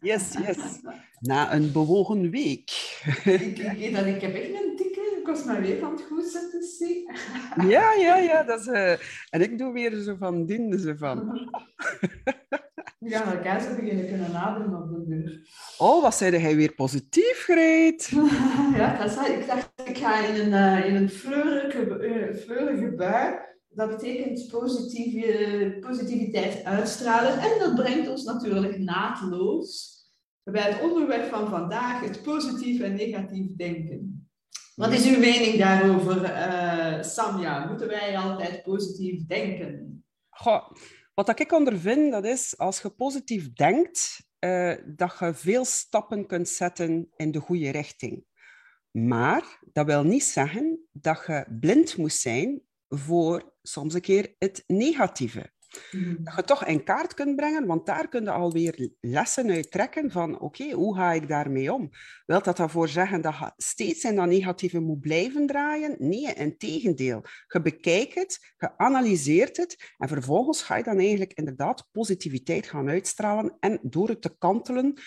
Yes, yes. Na een bewogen week. ik, ik, dat, ik heb echt een dikke, ik was maar weer aan het goed zetten, zie. Ja, ja, ja. Dat is, uh, en ik doe weer zo van diende ze van. We gaan elkaar zo beginnen kunnen naderen op de deur. Oh, wat zei hij weer positief, Greet? ja, dat zei, ik dacht, ik ga in een, uh, in een fleurige, uh, fleurige bui. Dat betekent positieve, positiviteit uitstralen. En dat brengt ons natuurlijk naadloos bij het onderwerp van vandaag, het positief en negatief denken. Wat is uw mening daarover, uh, Samja? Moeten wij altijd positief denken? Goh, wat ik ondervind, dat is als je positief denkt, uh, dat je veel stappen kunt zetten in de goede richting. Maar dat wil niet zeggen dat je blind moet zijn voor soms een keer het negatieve. Mhm. Dat je toch in kaart kunt brengen, want daar kun je alweer lessen uit trekken van oké, hoe ga ik daarmee om? Wilt dat daarvoor zeggen dat je steeds in dat negatieve moet blijven draaien? Nee, in tegendeel. Je bekijkt het, je analyseert het en vervolgens ga je dan eigenlijk inderdaad positiviteit gaan uitstralen en door het te kantelen uh,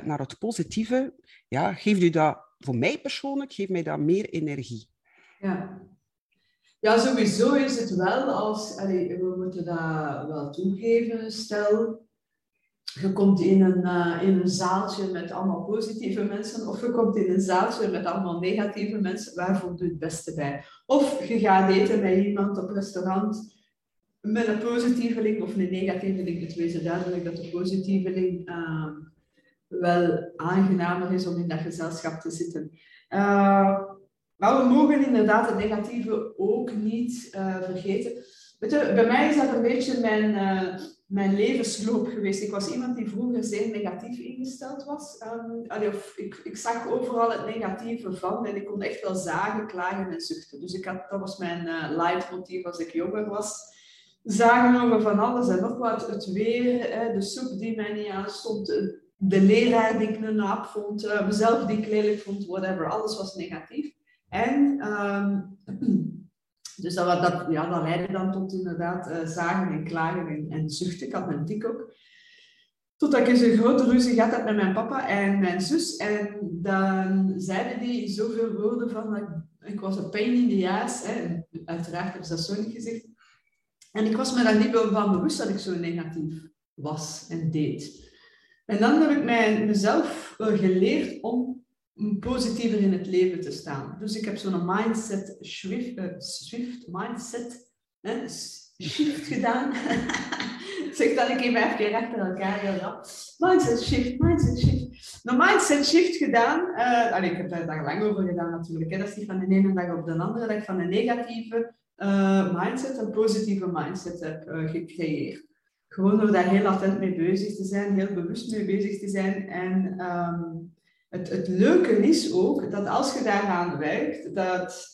naar het positieve, ja, geeft u dat, voor mij persoonlijk, geeft mij dat meer energie. Ja, ja, sowieso is het wel als, we moeten dat wel toegeven, stel je komt in een, uh, in een zaaltje met allemaal positieve mensen of je komt in een zaaltje met allemaal negatieve mensen, waarvoor doe je het beste bij? Of je gaat eten met iemand op restaurant met een positieve link of een negatieve link. Het wezen duidelijk dat de positieve link uh, wel aangenamer is om in dat gezelschap te zitten. Uh, maar we mogen inderdaad het negatieve ook niet uh, vergeten. Bij mij is dat een beetje mijn, uh, mijn levensloop geweest. Ik was iemand die vroeger zeer negatief ingesteld was. Allee, of ik, ik zag overal het negatieve van en ik kon echt wel zagen, klagen en zuchten. Dus ik had, dat was mijn uh, leidmotief als ik jonger was. Zagen over van alles en nog wat. Het weer, de soep die mij niet aanstond, de leraar die ik een naap vond, mezelf die ik lelijk vond, whatever. Alles was negatief. En um, dus dat, dat, ja, dat leidde dan tot inderdaad uh, zagen en klagen en, en zuchten. Ik had mijn dik ook. Totdat ik eens een grote ruzie had met mijn papa en mijn zus. En dan zeiden die zoveel woorden van dat ik, was een pain in the ass. Hè. Uiteraard hebben ze dat zo niet gezegd. En ik was me daar niet van bewust dat ik zo negatief was en deed. En dan heb ik mij, mezelf geleerd om positiever in het leven te staan. Dus ik heb zo'n mindset shift, uh, shift mindset hè, shift gedaan. zeg dat ik even even achter elkaar heel. Mindset shift, mindset shift. Een mindset shift gedaan. Uh, ik heb daar, lang over gedaan natuurlijk. Dat is niet van de ene dag op de andere dag van een negatieve uh, mindset een positieve mindset heb gecreëerd. Gewoon door daar heel attent mee bezig te zijn, heel bewust mee bezig te zijn en um, het, het leuke is ook dat als je daaraan werkt, dat,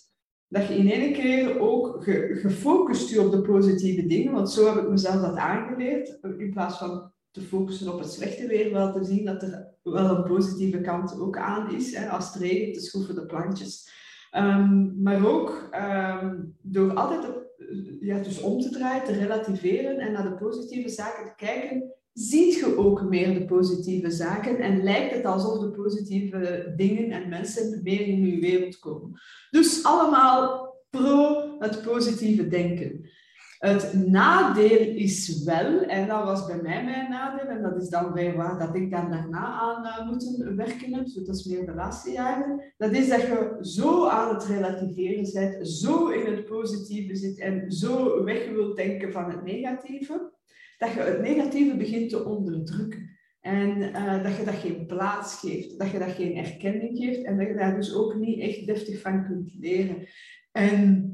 dat je in één keer ook gefocust je op de positieve dingen. Want zo heb ik mezelf dat aangeleerd. In plaats van te focussen op het slechte weer, wel te zien dat er wel een positieve kant ook aan is. Hè, als het te schroeven de plantjes. Um, maar ook um, door altijd ja, dus om te draaien, te relativeren en naar de positieve zaken te kijken, ziet je ook meer de positieve zaken en lijkt het alsof de positieve dingen en mensen meer in je wereld komen. Dus allemaal pro het positieve denken. Het nadeel is wel, en dat was bij mij mijn nadeel, en dat is dan bij waar dat ik daar daarna aan uh, moeten werken heb, dus dat is meer de laatste jaren, dat is dat je zo aan het relativeren bent, zo in het positieve zit en zo weg wilt denken van het negatieve, dat je het negatieve begint te onderdrukken. En uh, dat je dat geen plaats geeft, dat je dat geen erkenning geeft en dat je daar dus ook niet echt deftig van kunt leren. En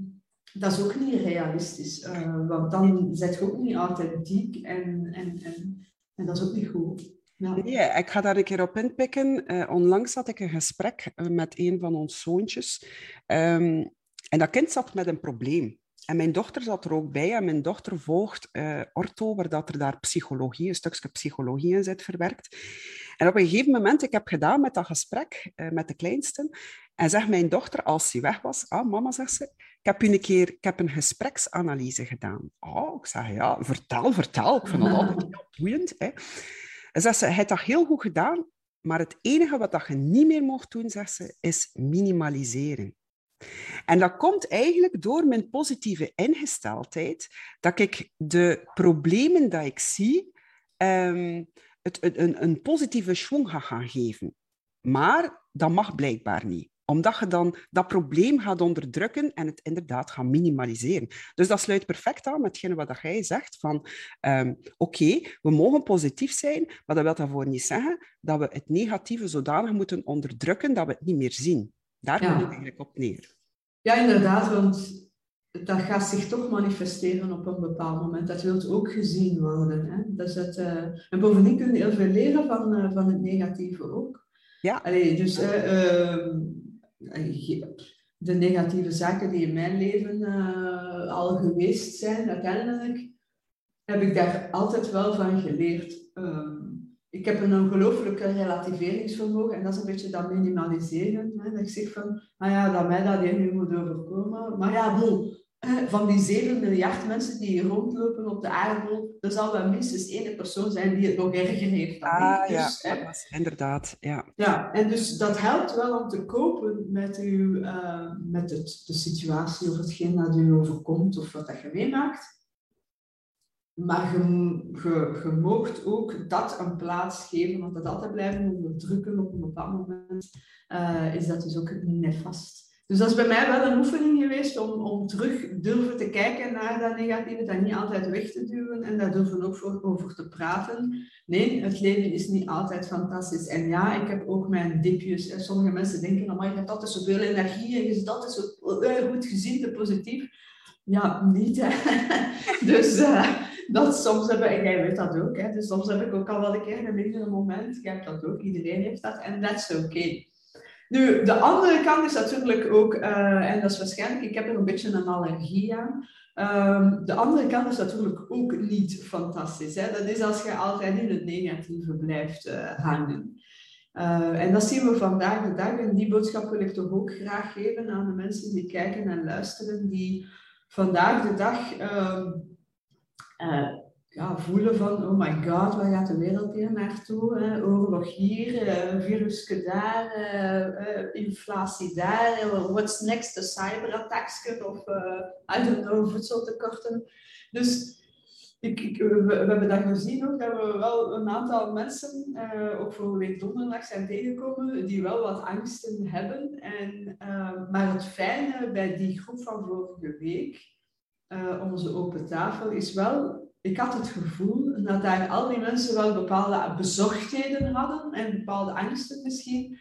dat is ook niet realistisch, uh, want dan zet je ook niet authentiek en, en, en, en dat is ook niet goed. Ja. Ik ga daar een keer op inpikken. Uh, onlangs had ik een gesprek met een van ons zoontjes. Um, en dat kind zat met een probleem. En mijn dochter zat er ook bij en mijn dochter volgt uh, ortho, waar dat er daar psychologie, een stukje psychologie in zit verwerkt. En op een gegeven moment, ik heb gedaan met dat gesprek uh, met de kleinste, en zegt mijn dochter, als ze weg was, ah, mama, zegt ze, ik heb een keer ik heb een gespreksanalyse gedaan. Oh, ik zeg, ja, vertel, vertel. Ik vind dat altijd heel boeiend. Hè. Dan zegt ze, je hebt dat heel goed gedaan, maar het enige wat dat je niet meer mocht doen, zegt ze, is minimaliseren. En dat komt eigenlijk door mijn positieve ingesteldheid, dat ik de problemen die ik zie, um, het, een, een positieve schwung ga gaan geven. Maar dat mag blijkbaar niet omdat je dan dat probleem gaat onderdrukken en het inderdaad gaat minimaliseren. Dus dat sluit perfect aan met wat jij zegt van um, oké, we mogen positief zijn, maar dat wil daarvoor niet zeggen dat we het negatieve zodanig moeten onderdrukken dat we het niet meer zien. Daar komt het eigenlijk op neer. Ja, inderdaad, want dat gaat zich toch manifesteren op een bepaald moment. Dat wil ook gezien worden. Hè? Dat is het, uh... En bovendien kun je heel veel leren van, uh, van het negatieve ook. Ja. Allee, dus uh, de negatieve zaken die in mijn leven al geweest zijn, uiteindelijk heb ik daar altijd wel van geleerd. Ik heb een ongelooflijke relativeringsvermogen en dat is een beetje dat minimaliseren. Hè, dat ik zeg van, ah ja, dat mij dat hier nu moet overkomen. Maar ja, bon, van die 7 miljard mensen die rondlopen op de aardbol, er zal wel minstens één persoon zijn die het nog erger heeft dan ah, Dus, ja, inderdaad. Ja. ja, en dus dat helpt wel om te kopen met, uw, uh, met het, de situatie of hetgeen dat u overkomt of wat dat je meemaakt. Maar je, ook dat een plaats geven, want dat altijd blijven onderdrukken op een bepaald moment, uh, is dat dus ook nefast. Dus dat is bij mij wel een oefening geweest om, om terug durven te kijken naar dat negatieve, dat niet altijd weg te duwen en daar durven ook voor, over te praten. Nee, het leven is niet altijd fantastisch. En ja, ik heb ook mijn dipjes. En sommige mensen denken, oh, je hebt altijd zoveel energie en je is altijd zo uh, goed gezien, te positief. Ja, niet. Dus uh, dat soms hebben, en jij weet dat ook, hè, dus soms heb ik ook al wel een keer een mindere moment. Jij hebt dat ook, iedereen heeft dat en that's oké. Okay. Nu, de andere kant is natuurlijk ook, uh, en dat is waarschijnlijk, ik heb er een beetje een allergie aan. Um, de andere kant is natuurlijk ook niet fantastisch. Hè? Dat is als je altijd in het negatieve blijft uh, hangen. Uh, en dat zien we vandaag de dag. En die boodschap wil ik toch ook graag geven aan de mensen die kijken en luisteren, die vandaag de dag uh, ja, voelen van, oh my god, waar gaat de wereld hier naartoe? Hè? Oorlog hier, uh, virus daar, inflatie daar, what's next, de cyberattacks of I don't know, voedseltekorten. Dus ik, ik, we, hebben dat gezien ook, dat we wel een aantal mensen, ook vorige week donderdag, zijn tegengekomen die wel wat angsten hebben. En, maar het fijne bij die groep van vorige week, onze open tafel, is wel ik had het gevoel dat daar al die mensen wel bepaalde bezorgdheden hadden en bepaalde angsten misschien,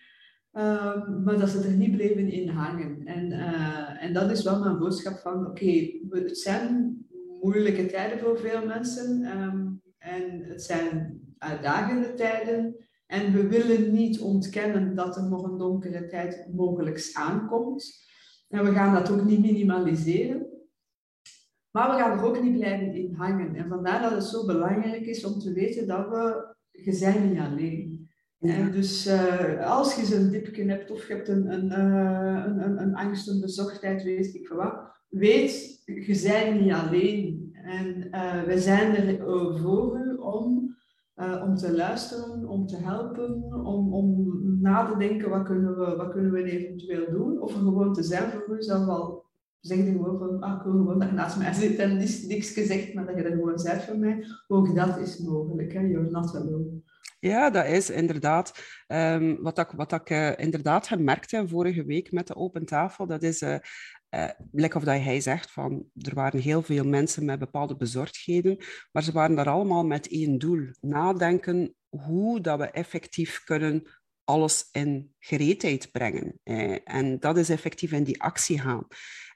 um, maar dat ze er niet bleven in hangen. En, uh, en dat is wel mijn boodschap van, oké, het zijn moeilijke tijden voor veel mensen um, en het zijn uitdagende tijden. En we willen niet ontkennen dat er nog een donkere tijd mogelijk aankomt. En we gaan dat ook niet minimaliseren. Maar we gaan er ook niet blijven in hangen. En vandaar dat het zo belangrijk is om te weten dat we, je zijn niet alleen. En dus uh, als je zo'n dipje hebt of je hebt een, een, uh, een, een, een, angst, een bezorgdheid, weet ik van wat, weet, je bent niet alleen. En uh, we zijn er voor u om, om te luisteren, om te helpen, om, om na te denken wat kunnen, we, wat kunnen we eventueel doen. Of er gewoon te zijn voor u zelf al zeg je gewoon van, ah, ik gewoon dat je naast mij zit en niks gezegd, maar dat je dat gewoon zegt voor mij. Ook dat is mogelijk, hè. You're not. Ja, dat is inderdaad. Um, wat ik, wat uh, inderdaad gemerkt heb vorige week met de open tafel, dat is, uh, of dat hij zegt, van, er waren heel veel mensen met bepaalde bezorgdheden, maar ze waren daar allemaal met één doel. Nadenken hoe dat we effectief kunnen alles in gereedheid brengen. En dat is effectief in die actie gaan.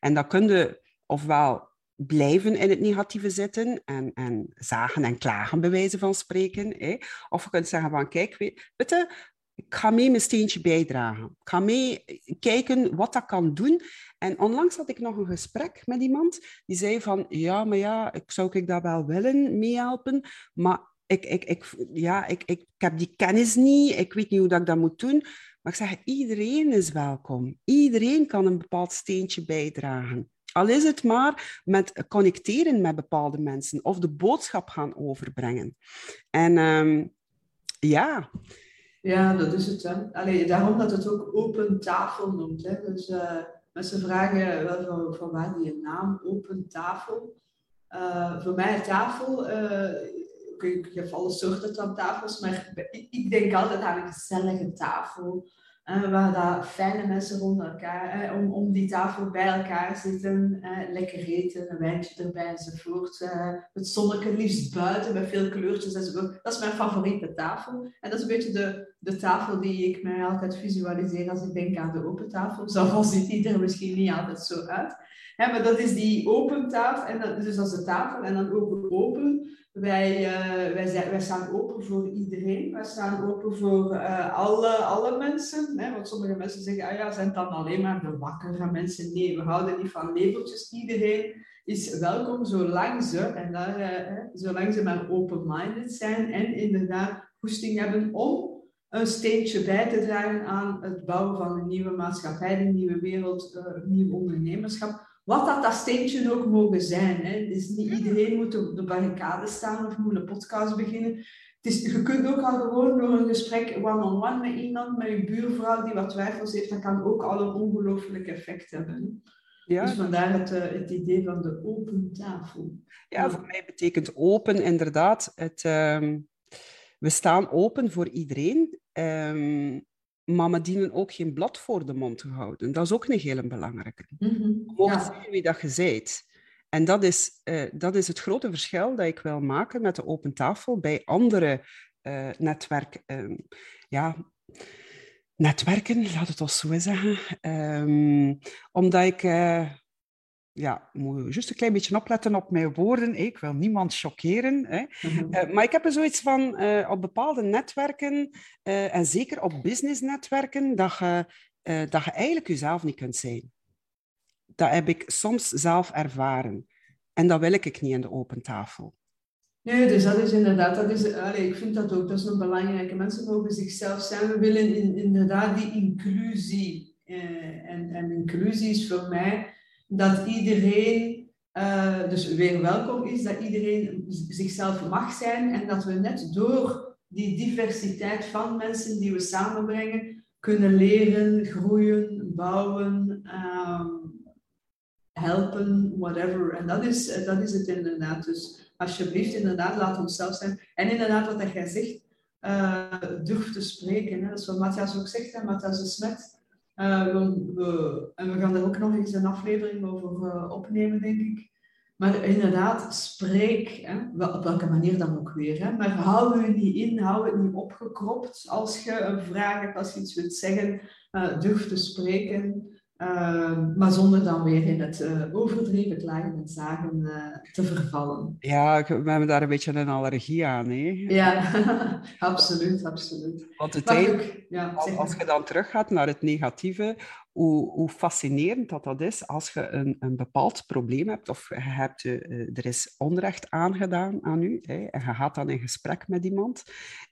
En dan kun je ofwel blijven in het negatieve zitten en, en zagen en klagen, bij wijze van spreken. Eh. Of je kunt zeggen van, kijk, weet, ik ga mee mijn steentje bijdragen. Ik ga mee kijken wat dat kan doen. En onlangs had ik nog een gesprek met iemand die zei van, ja, maar ja, ik zou ik daar wel willen meehelpen, maar ik, ik, ik, ja, ik, ik heb die kennis niet, ik weet niet hoe dat ik dat moet doen. Maar ik zeg, iedereen is welkom. Iedereen kan een bepaald steentje bijdragen. Al is het maar met connecteren met bepaalde mensen of de boodschap gaan overbrengen. En um, Ja. Ja, dat is het. Hè. Daarom dat het ook open tafel noemt. Hè. Dus uh, mensen vragen wel van, van waar die naam open tafel. Uh, voor mij tafel, uh, ik, heb alle soorten tafels, maar ik, denk altijd aan een gezellige tafel waar dat fijne mensen rond elkaar, om, om die tafel bij elkaar zitten, lekker eten, een wijntje erbij enzovoort. het zonnetje liefst buiten met veel kleurtjes enzovoort. Dat is mijn favoriete tafel. En dat is een beetje de, de tafel die ik mij altijd visualiseer als ik denk aan de open tafel. Zo ziet die er misschien niet altijd zo uit. maar dat is die open tafel, en dat, dus dat is de tafel en dan ook open. Wij, uh, wij, zijn, wij staan open voor iedereen. Wij staan open voor uh, alle, alle mensen. Hè? Want sommige mensen zeggen, ah ja, zijn het dan alleen maar de wakkere mensen? Nee, we houden niet van labeltjes. Iedereen is welkom zolang ze, en daar, uh, zolang ze maar open-minded zijn en inderdaad goesting hebben om een steentje bij te dragen aan het bouwen van een nieuwe maatschappij, een nieuwe wereld, een nieuw ondernemerschap wat dat, dat steentje ook mogen zijn. Hè. Dus niet iedereen moet op de barricade staan of moet een podcast beginnen. Het is, je kunt ook al gewoon door een gesprek one-on-one met iemand, met je buurvrouw die wat twijfels heeft, dat kan ook al een ongelooflijk effect hebben. Ja, dus vandaar het, eh, het idee van de open tafel. Ja, voor mij betekent open inderdaad het... Uh, we staan open voor iedereen. Um, maar we dienen ook geen blad voor de mond te houden. Dat is ook een hele belangrijke. Mm -hmm. Zeggen wie dat je bent. En dat is, uh, dat is het grote verschil dat ik wil maken met de open tafel bij andere uh, netwerk, uh, ja, netwerken, laat het ons zo zeggen. Um, omdat ik eh, ja, moet juist een klein beetje opletten op mijn woorden. Ik wil niemand choqueren. Hè. Mhm. Eh, maar ik heb er zoiets van uh, op bepaalde netwerken, uh, en zeker op businessnetwerken, dat je, dat je eigenlijk jezelf niet kunt zijn. Dat heb ik soms zelf ervaren. En dat wil ik niet in de open tafel. Nee, dus dat is inderdaad, dat is, allez, ik vind dat ook, dat is een belangrijke. Mensen mogen zichzelf zijn. We willen in, inderdaad die inclusie. en, en inclusie is voor mij dat iedereen uh, dus weer welkom is, dat iedereen zichzelf mag zijn en dat we net door die diversiteit van mensen die we samenbrengen kunnen leren, groeien, bouwen, um, helpen, whatever. En dat is, dat is het inderdaad. Dus alsjeblieft, inderdaad, laat onszelf zijn. En inderdaad, wat dat jij zegt, uh, durf te spreken. Hè? Dat is wat Matthias ook zegt, hè? Matthias de Smet. Uh, we, en we gaan er ook nog eens een aflevering over uh, opnemen, denk ik. Maar inderdaad, spreek, hè, op welke manier dan ook weer. Hè, maar hou je niet in, hou het niet opgekropt. Als je een vraag hebt, als je iets wilt zeggen, uh, durf te spreken. Ehm, maar zonder dan weer in het uh, overdreven klagen en zagen uh, te vervallen. Ja, we hebben daar een beetje een allergie aan. Hè? Ja, absoluut, absoluut. Want uiteindelijk, ja, als, als je dan teruggaat naar het negatieve, hoe, hoe, fascinerend dat, dat is als je een, een bepaald probleem hebt of je hebt, uh, er is onrecht aangedaan aan u hè, en je gaat dan in gesprek met iemand.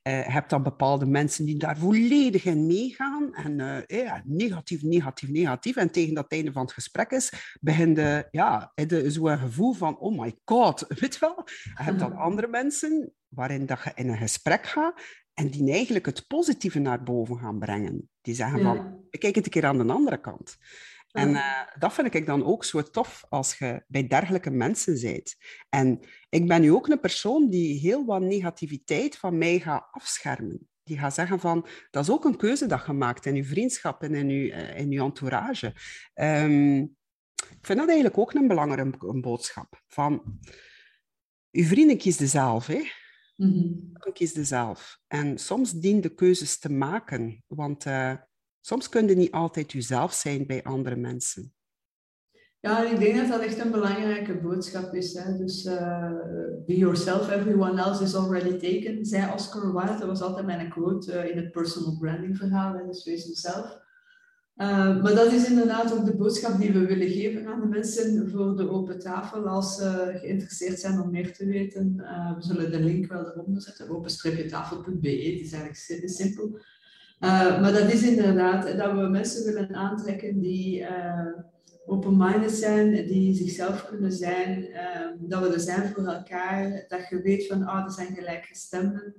Uh, je hebt dan bepaalde mensen die daar volledig in meegaan en uh, ja, negatief, negatief, negatief. En tegen dat einde van het gesprek is, begin je ja, zo'n gevoel van oh my god, weet je wel? Je hebt dan andere mensen waarin dat je in een gesprek gaat en die eigenlijk het positieve naar boven gaan brengen. Die zeggen van, kijk het een keer aan de andere kant. En uh, dat vind ik dan ook zo tof als je bij dergelijke mensen bent. En ik ben nu ook een persoon die heel wat negativiteit van mij gaat afschermen. Die gaat zeggen van, dat is ook een keuze dat je maakt in je vriendschap en in je, uh, in je entourage. Um, ik vind dat eigenlijk ook een belangrijke boodschap. Van, je vrienden kiezen zelf, hè. Mm -hmm. Kies zelf. En soms dien de keuzes te maken, want uh, soms kun je niet altijd jezelf zijn bij andere mensen. Ja, ik denk dat dat echt een belangrijke boodschap is. Hè? Dus uh, be yourself, everyone else is already taken, zei Oscar Wilde. Dat was altijd mijn quote uh, in het personal branding verhaal. Hè? Dus wees jezelf. Uh, maar dat is inderdaad ook de boodschap die we willen geven aan de mensen voor de open tafel. Als ze geïnteresseerd zijn om meer te weten, uh, we zullen de link wel eronder zetten, open-tafel.be, die is eigenlijk simpel. Uh, maar dat is inderdaad dat we mensen willen aantrekken die open-minded zijn, die zichzelf kunnen zijn, dat we er zijn voor elkaar, dat je weet van, oh, er zijn gelijkgestemden.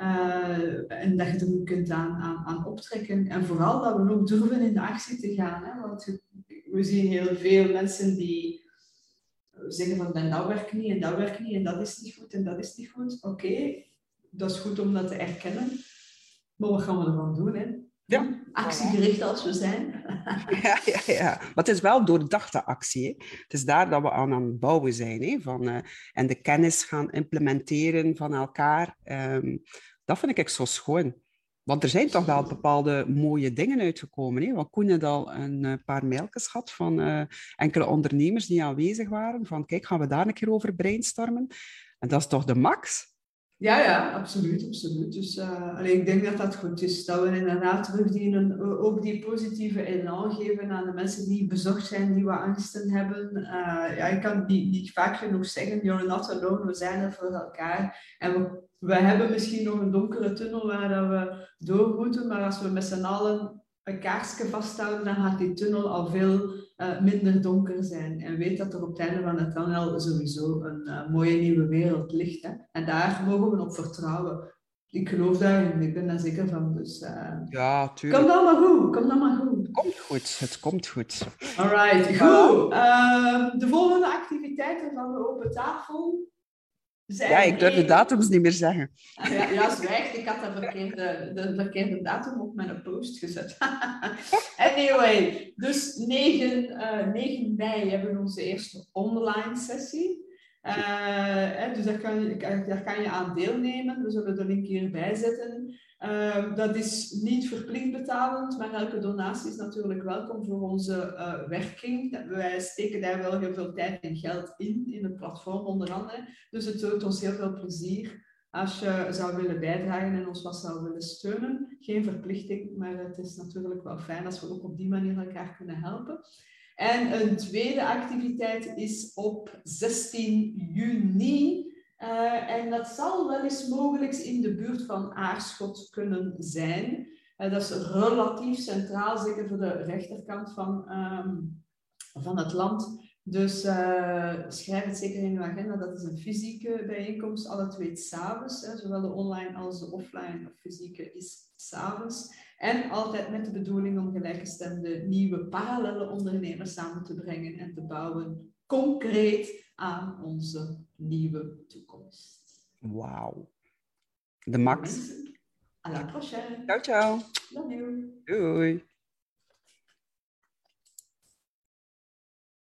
Uh, en dat je er nu kunt aan, aan, aan, optrekken. En vooral dat we ook durven in de actie te gaan. Hè? Want we zien heel veel mensen die zeggen van dat werkt niet en dat werkt niet en dat is niet goed en dat is niet goed. Oké, dat is goed om dat te erkennen. Maar wat gaan we ervan doen? Hè? Ja. Actiegericht als we zijn. Ja, ja, ja. Maar het is wel doordachte actie. Hè. Het is daar dat we aan aan het bouwen zijn. Hè. Van, uh, en de kennis gaan implementeren van elkaar. Um, dat vind ik zo schoon. Want er zijn toch wel bepaalde mooie dingen uitgekomen. Hè? Want Koen had al een eh, paar mailtjes gehad van uh, enkele ondernemers die aanwezig waren. Van kijk, gaan we daar een keer over brainstormen? En dat is toch de max? Ja, ja, absoluut. absoluut. Dus uh, alleen, ik denk dat dat goed is. Dat we inderdaad terugdienen, ook die positieve elan geven aan de mensen die bezocht zijn, die wat angsten hebben. Uh, ja, ik kan niet, niet vaak genoeg zeggen, you're not alone, we zijn er voor elkaar. En we, we hebben misschien nog een donkere tunnel waar we door moeten, maar als we met z'n allen een kaarsje vasthouden, dan gaat die tunnel al veel uh, minder donker zijn. En weet dat er op het einde van het tunnel sowieso een uh, mooie nieuwe wereld ligt. Hè? En daar mogen we op vertrouwen. Ik geloof daarin, ik ben daar zeker van. Dus, uh, ja, tuurlijk. Kom dan maar goed, kom dan maar goed. Het komt goed, het komt goed. Alright, goed. Ehm, de volgende activiteiten van de open tafel ja, ik durf de datums niet meer zeggen. Ah, ja, ja zwijgt. Ik had de verkeerde, de verkeerde datum op mijn post gezet. anyway, dus 9, uh, 9 mei hebben we onze eerste online sessie. Uh, dus daar kan, je, daar kan je aan deelnemen. We zullen de link hierbij zetten. Uh, dat is niet verplicht betalend, maar elke donatie is natuurlijk welkom voor onze uh, werking. Wij steken daar wel heel veel tijd en geld in, in het platform onder andere. Dus het doet ons heel veel plezier als je zou willen bijdragen en ons wat zou willen steunen. Geen verplichting, maar het is natuurlijk wel fijn als we ook op die manier elkaar kunnen helpen. En een tweede activiteit is op 16 juni. Uh, en dat zal wel eens mogelijk in de buurt van Aarschot kunnen zijn. Uh, dat is relatief centraal, zeker voor de rechterkant van, um, van het land. Dus uh, schrijf het zeker in uw agenda. Dat is een fysieke bijeenkomst, alle twee s'avonds. Zowel de online als de offline of fysieke is s'avonds. En altijd met de bedoeling om gelijkgestemde nieuwe parallele ondernemers samen te brengen en te bouwen concreet aan onze nieuwe toekomst. Wauw. De max. À la prochaine. Ciao, ciao. Love you. Doei.